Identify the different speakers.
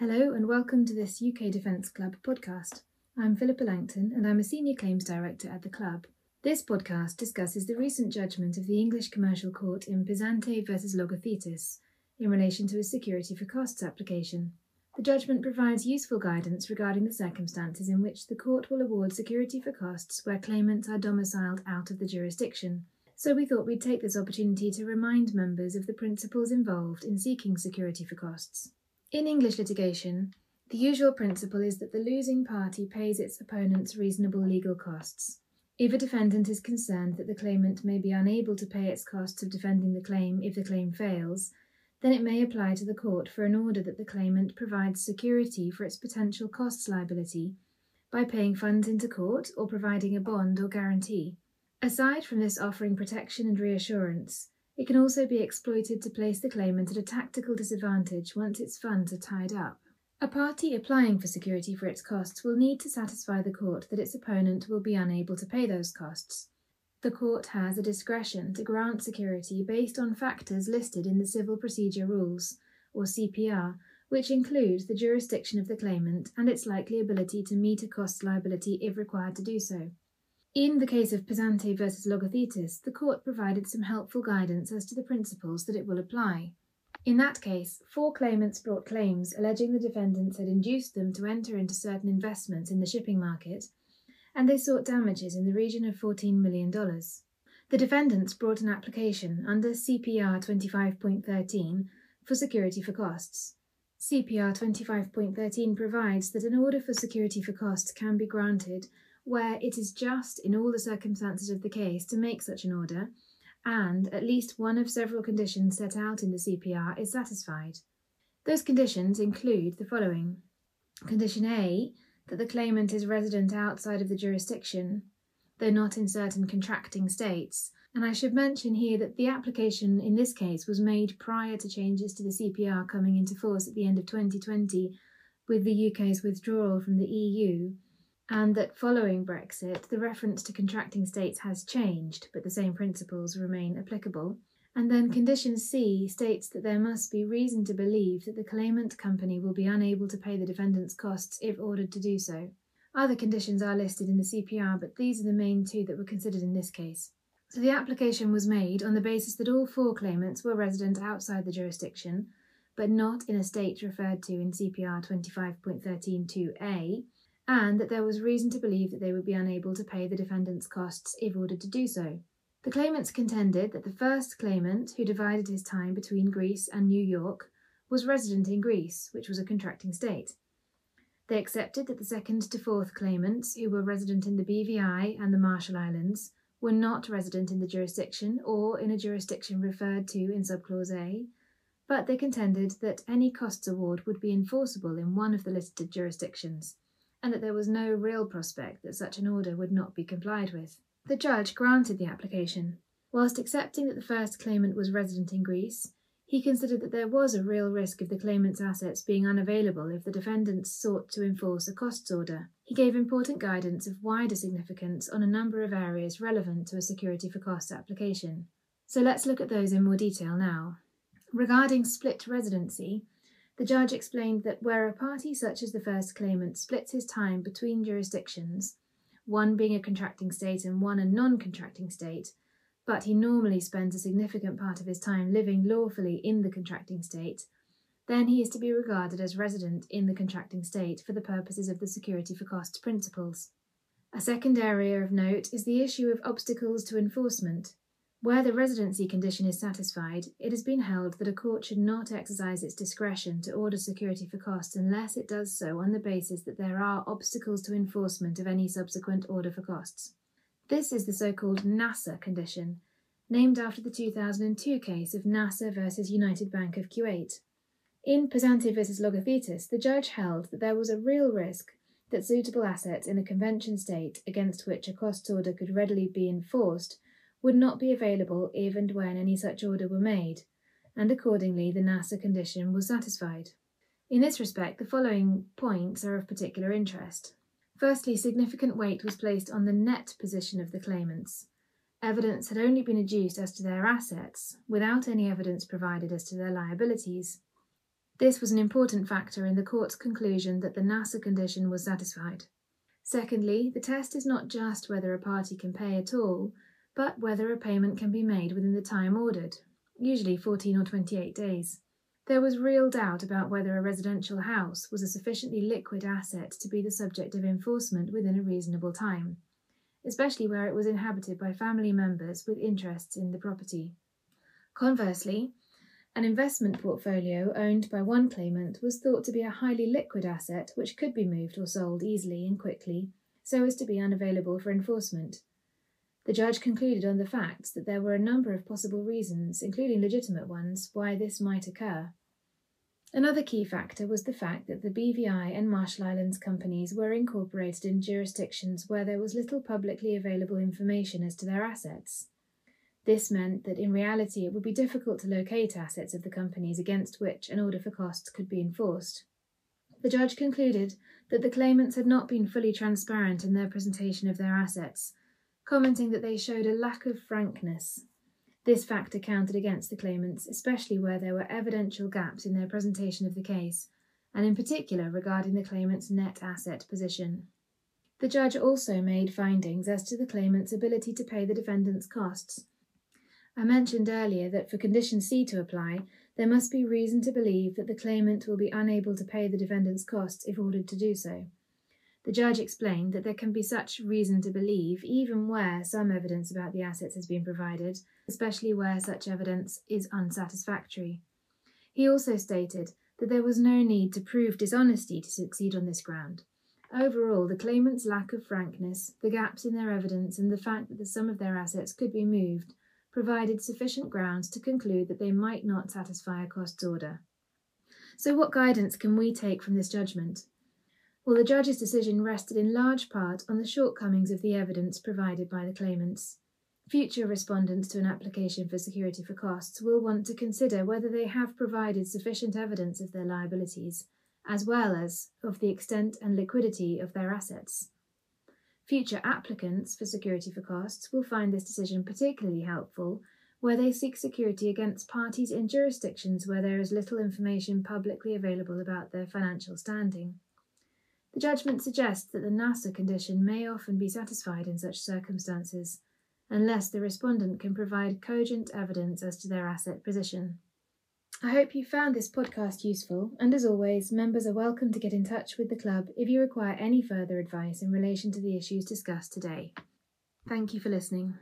Speaker 1: Hello, and welcome to this UK Defence Club podcast. I'm Philippa Langton, and I'm a Senior Claims Director at the club. This podcast discusses the recent judgment of the English Commercial Court in Pisante v Logothetis in relation to a security for costs application. The judgment provides useful guidance regarding the circumstances in which the court will award security for costs where claimants are domiciled out of the jurisdiction. So we thought we'd take this opportunity to remind members of the principles involved in seeking security for costs. In English litigation, the usual principle is that the losing party pays its opponent's reasonable legal costs. If a defendant is concerned that the claimant may be unable to pay its costs of defending the claim if the claim fails, then it may apply to the court for an order that the claimant provides security for its potential costs liability by paying funds into court or providing a bond or guarantee. Aside from this offering protection and reassurance, it can also be exploited to place the claimant at a tactical disadvantage once its funds are tied up. A party applying for security for its costs will need to satisfy the court that its opponent will be unable to pay those costs. The court has a discretion to grant security based on factors listed in the Civil Procedure Rules, or CPR, which include the jurisdiction of the claimant and its likely ability to meet a costs liability if required to do so. In the case of Pisante versus Logothetis, the court provided some helpful guidance as to the principles that it will apply. In that case, four claimants brought claims alleging the defendants had induced them to enter into certain investments in the shipping market, and they sought damages in the region of $14 million. The defendants brought an application under CPR 25.13 for security for costs. CPR 25.13 provides that an order for security for costs can be granted where it is just in all the circumstances of the case to make such an order, and at least one of several conditions set out in the CPR is satisfied. Those conditions include the following Condition A that the claimant is resident outside of the jurisdiction, though not in certain contracting states. And I should mention here that the application in this case was made prior to changes to the CPR coming into force at the end of 2020 with the UK's withdrawal from the EU and that following Brexit, the reference to contracting states has changed, but the same principles remain applicable. And then condition C states that there must be reason to believe that the claimant company will be unable to pay the defendant's costs if ordered to do so. Other conditions are listed in the CPR, but these are the main two that were considered in this case. So the application was made on the basis that all four claimants were resident outside the jurisdiction, but not in a state referred to in CPR 25.132a, and that there was reason to believe that they would be unable to pay the defendant's costs if ordered to do so. The claimants contended that the first claimant, who divided his time between Greece and New York, was resident in Greece, which was a contracting state. They accepted that the second to fourth claimants, who were resident in the BVI and the Marshall Islands, were not resident in the jurisdiction or in a jurisdiction referred to in subclause A, but they contended that any costs award would be enforceable in one of the listed jurisdictions and that there was no real prospect that such an order would not be complied with. The judge granted the application. Whilst accepting that the first claimant was resident in Greece, he considered that there was a real risk of the claimant's assets being unavailable if the defendants sought to enforce a costs order. He gave important guidance of wider significance on a number of areas relevant to a security for costs application. So let's look at those in more detail now. Regarding split residency, the judge explained that where a party such as the first claimant splits his time between jurisdictions, one being a contracting state and one a non contracting state, but he normally spends a significant part of his time living lawfully in the contracting state, then he is to be regarded as resident in the contracting state for the purposes of the security for costs principles. A second area of note is the issue of obstacles to enforcement. Where the residency condition is satisfied, it has been held that a court should not exercise its discretion to order security for costs unless it does so on the basis that there are obstacles to enforcement of any subsequent order for costs. This is the so called Nasser condition, named after the 2002 case of Nasser versus United Bank of Kuwait. In Pisante versus Logothetis, the judge held that there was a real risk that suitable assets in a convention state against which a costs order could readily be enforced would not be available if and when any such order were made, and accordingly the Nasser condition was satisfied. In this respect, the following points are of particular interest. Firstly, significant weight was placed on the net position of the claimants. Evidence had only been adduced as to their assets, without any evidence provided as to their liabilities. This was an important factor in the court's conclusion that the Nasser condition was satisfied. Secondly, the test is not just whether a party can pay at all, but whether a payment can be made within the time ordered, usually 14 or 28 days. There was real doubt about whether a residential house was a sufficiently liquid asset to be the subject of enforcement within a reasonable time, especially where it was inhabited by family members with interests in the property. Conversely, an investment portfolio owned by one claimant was thought to be a highly liquid asset which could be moved or sold easily and quickly so as to be unavailable for enforcement. The judge concluded on the facts that there were a number of possible reasons, including legitimate ones, why this might occur. Another key factor was the fact that the BVI and Marshall Islands companies were incorporated in jurisdictions where there was little publicly available information as to their assets. This meant that in reality it would be difficult to locate assets of the companies against which an order for costs could be enforced. The judge concluded that the claimants had not been fully transparent in their presentation of their assets, commenting that they showed a lack of frankness this factor counted against the claimants, especially where there were evidential gaps in their presentation of the case, and in particular regarding the claimant's net asset position. The judge also made findings as to the claimant's ability to pay the defendant's costs. I mentioned earlier that for condition C to apply, there must be reason to believe that the claimant will be unable to pay the defendant's costs if ordered to do so. The judge explained that there can be such reason to believe even where some evidence about the assets has been provided, especially where such evidence is unsatisfactory. He also stated that there was no need to prove dishonesty to succeed on this ground. Overall, the claimant's lack of frankness, the gaps in their evidence, and the fact that the sum of their assets could be moved provided sufficient grounds to conclude that they might not satisfy a costs order. So, what guidance can we take from this judgment? Well, the judge's decision rested in large part on the shortcomings of the evidence provided by the claimants. Future respondents to an application for security for costs will want to consider whether they have provided sufficient evidence of their liabilities, as well as of the extent and liquidity of their assets. Future applicants for security for costs will find this decision particularly helpful where they seek security against parties in jurisdictions where there is little information publicly available about their financial standing. The judgment suggests that the Nasser condition may often be satisfied in such circumstances, unless the respondent can provide cogent evidence as to their asset position. I hope you found this podcast useful, and as always, members are welcome to get in touch with the club if you require any further advice in relation to the issues discussed today. Thank you for listening.